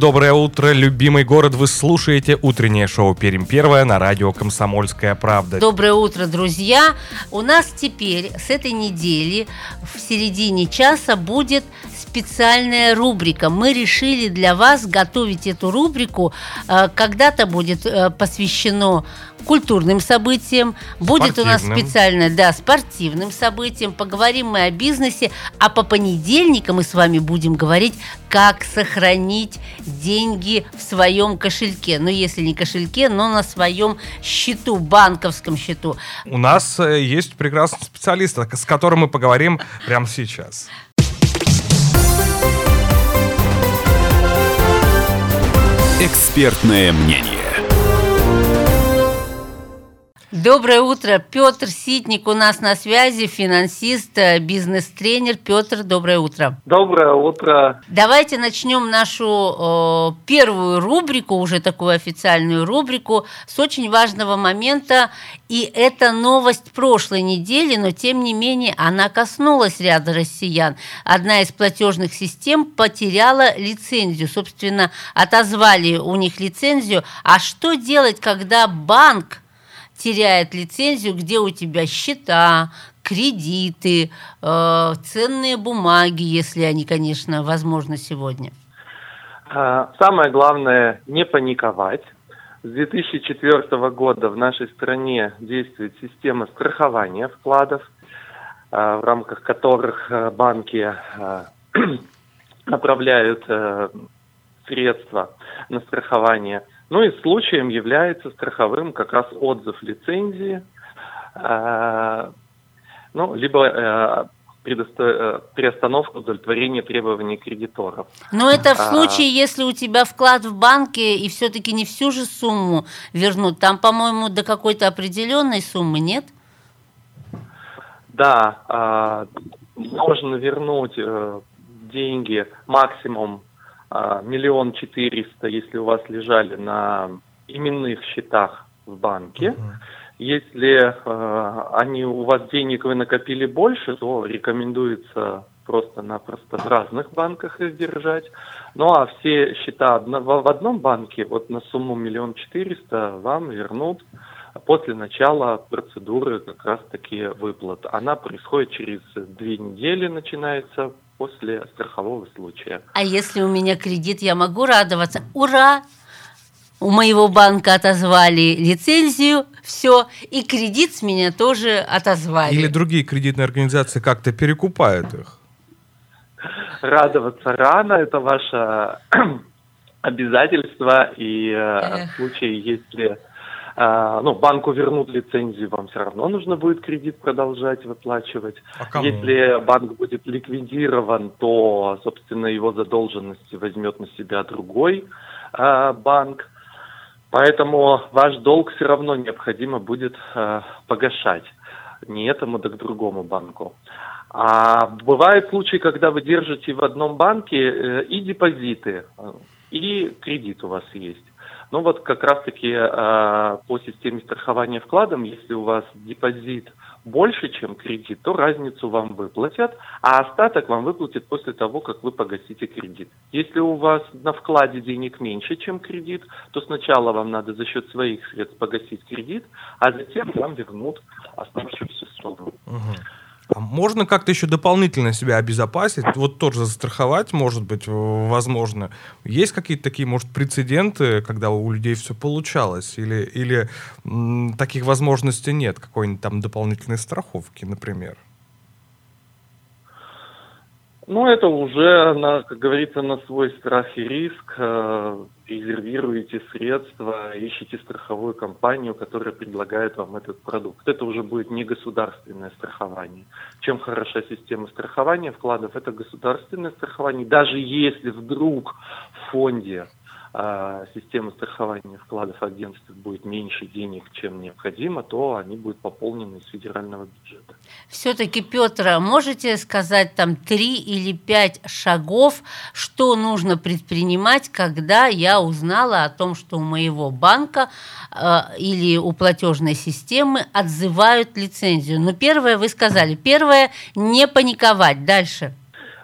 Доброе утро, любимый город. Вы слушаете утреннее шоу «Перим первое» на радио «Комсомольская правда». Доброе утро, друзья! У нас теперь с этой недели в середине часа будет специальная рубрика. Мы решили для вас готовить эту рубрику. Э, когда-то будет э, посвящено культурным событиям, будет у нас специально, да, спортивным событиям. Поговорим мы о бизнесе, а по понедельникам мы с вами будем говорить, как сохранить деньги в своем кошельке. Ну, если не кошельке, но на своем счету, банковском счету. У нас э, есть прекрасный специалист, с которым мы поговорим прямо сейчас. Экспертное мнение. Доброе утро. Петр Ситник у нас на связи, финансист, э, бизнес-тренер. Петр, доброе утро. Доброе утро. Давайте начнем нашу э, первую рубрику, уже такую официальную рубрику, с очень важного момента. И это новость прошлой недели, но тем не менее она коснулась ряда россиян. Одна из платежных систем потеряла лицензию. Собственно, отозвали у них лицензию. А что делать, когда банк теряет лицензию, где у тебя счета, кредиты, э, ценные бумаги, если они, конечно, возможны сегодня? А, самое главное не паниковать. С 2004 года в нашей стране действует система страхования вкладов, а, в рамках которых э, банки а, направляют э, средства на страхование – ну и случаем является страховым как раз отзыв лицензии, э, ну, либо э, предосто... Э, приостановка удовлетворения требований кредиторов. Но это в а. случае, а... если у тебя вклад в банке и все-таки не всю же сумму вернут. Там, по-моему, до какой-то определенной суммы нет? Да, а, можно вернуть э, деньги максимум а, миллион четыреста, если у вас лежали на именных счетах в банке. Uh-huh. Если э, они у вас денег вы накопили больше, то рекомендуется просто-напросто в разных банках их держать. Ну а все счета в одном банке, вот на сумму миллион четыреста, вам вернут после начала процедуры как раз-таки выплат. Она происходит через две недели, начинается после страхового случая. А если у меня кредит, я могу радоваться? Ура! У моего банка отозвали лицензию, все, и кредит с меня тоже отозвали. Или другие кредитные организации как-то перекупают их? Радоваться рано, это ваше обязательство, и э, в случае, если а, ну, банку вернут лицензию, вам все равно нужно будет кредит продолжать выплачивать. А Если банк будет ликвидирован, то, собственно, его задолженности возьмет на себя другой а, банк. Поэтому ваш долг все равно необходимо будет а, погашать. Не этому, да к другому банку. А бывают случаи, когда вы держите в одном банке э, и депозиты, и кредит у вас есть. Ну вот как раз-таки э, по системе страхования вкладом, если у вас депозит больше, чем кредит, то разницу вам выплатят, а остаток вам выплатят после того, как вы погасите кредит. Если у вас на вкладе денег меньше, чем кредит, то сначала вам надо за счет своих средств погасить кредит, а затем вам вернут оставшуюся сумму. Угу. А можно как-то еще дополнительно себя обезопасить, вот тоже застраховать, может быть, возможно. Есть какие-то такие, может, прецеденты, когда у людей все получалось, или, или м, таких возможностей нет, какой-нибудь там дополнительной страховки, например? Ну, это уже, на, как говорится, на свой страх и риск. Э, резервируете средства, ищите страховую компанию, которая предлагает вам этот продукт. Это уже будет не государственное страхование. Чем хороша система страхования вкладов? Это государственное страхование. Даже если вдруг в фонде а, системы страхования вкладов агентств будет меньше денег, чем необходимо, то они будут пополнены из федерального бюджета. Все-таки, Петр, а можете сказать там три или пять шагов, что нужно предпринимать, когда я узнала о том, что у моего банка э, или у платежной системы отзывают лицензию? Ну, первое вы сказали. Первое – не паниковать. Дальше.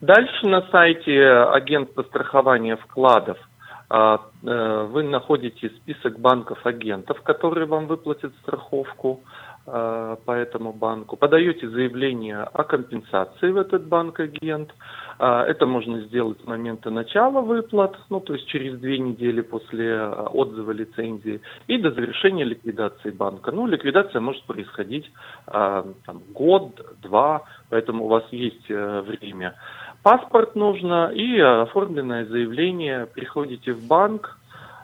Дальше на сайте агентства страхования вкладов э, вы находите список банков-агентов, которые вам выплатят страховку а, по этому банку, подаете заявление о компенсации в этот банк-агент. А, это можно сделать с момента начала выплат, ну то есть через две недели после отзыва лицензии и до завершения ликвидации банка. Ну, ликвидация может происходить там, год, два, поэтому у вас есть э, время. Паспорт нужно и оформленное заявление. Приходите в банк.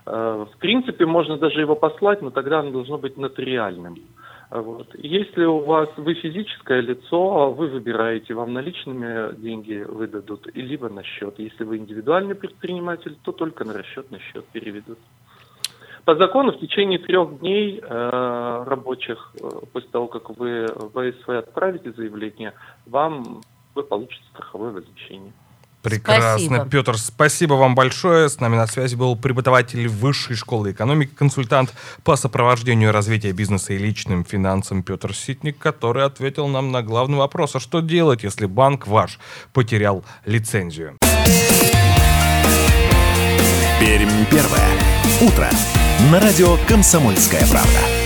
Э, в принципе, можно даже его послать, но тогда оно должно быть нотариальным. Вот. Если у вас вы физическое лицо, вы выбираете, вам наличными деньги выдадут, либо на счет. Если вы индивидуальный предприниматель, то только на расчетный счет переведут. По закону в течение трех дней э, рабочих, э, после того, как вы в АСВ отправите заявление, вам вы получите страховое возмещение. Прекрасно. Спасибо. Петр, спасибо вам большое. С нами на связи был преподаватель Высшей школы экономики, консультант по сопровождению развития бизнеса и личным финансам Петр Ситник, который ответил нам на главный вопрос, а что делать, если банк ваш потерял лицензию? Пермь первое. Утро. На радио «Комсомольская правда».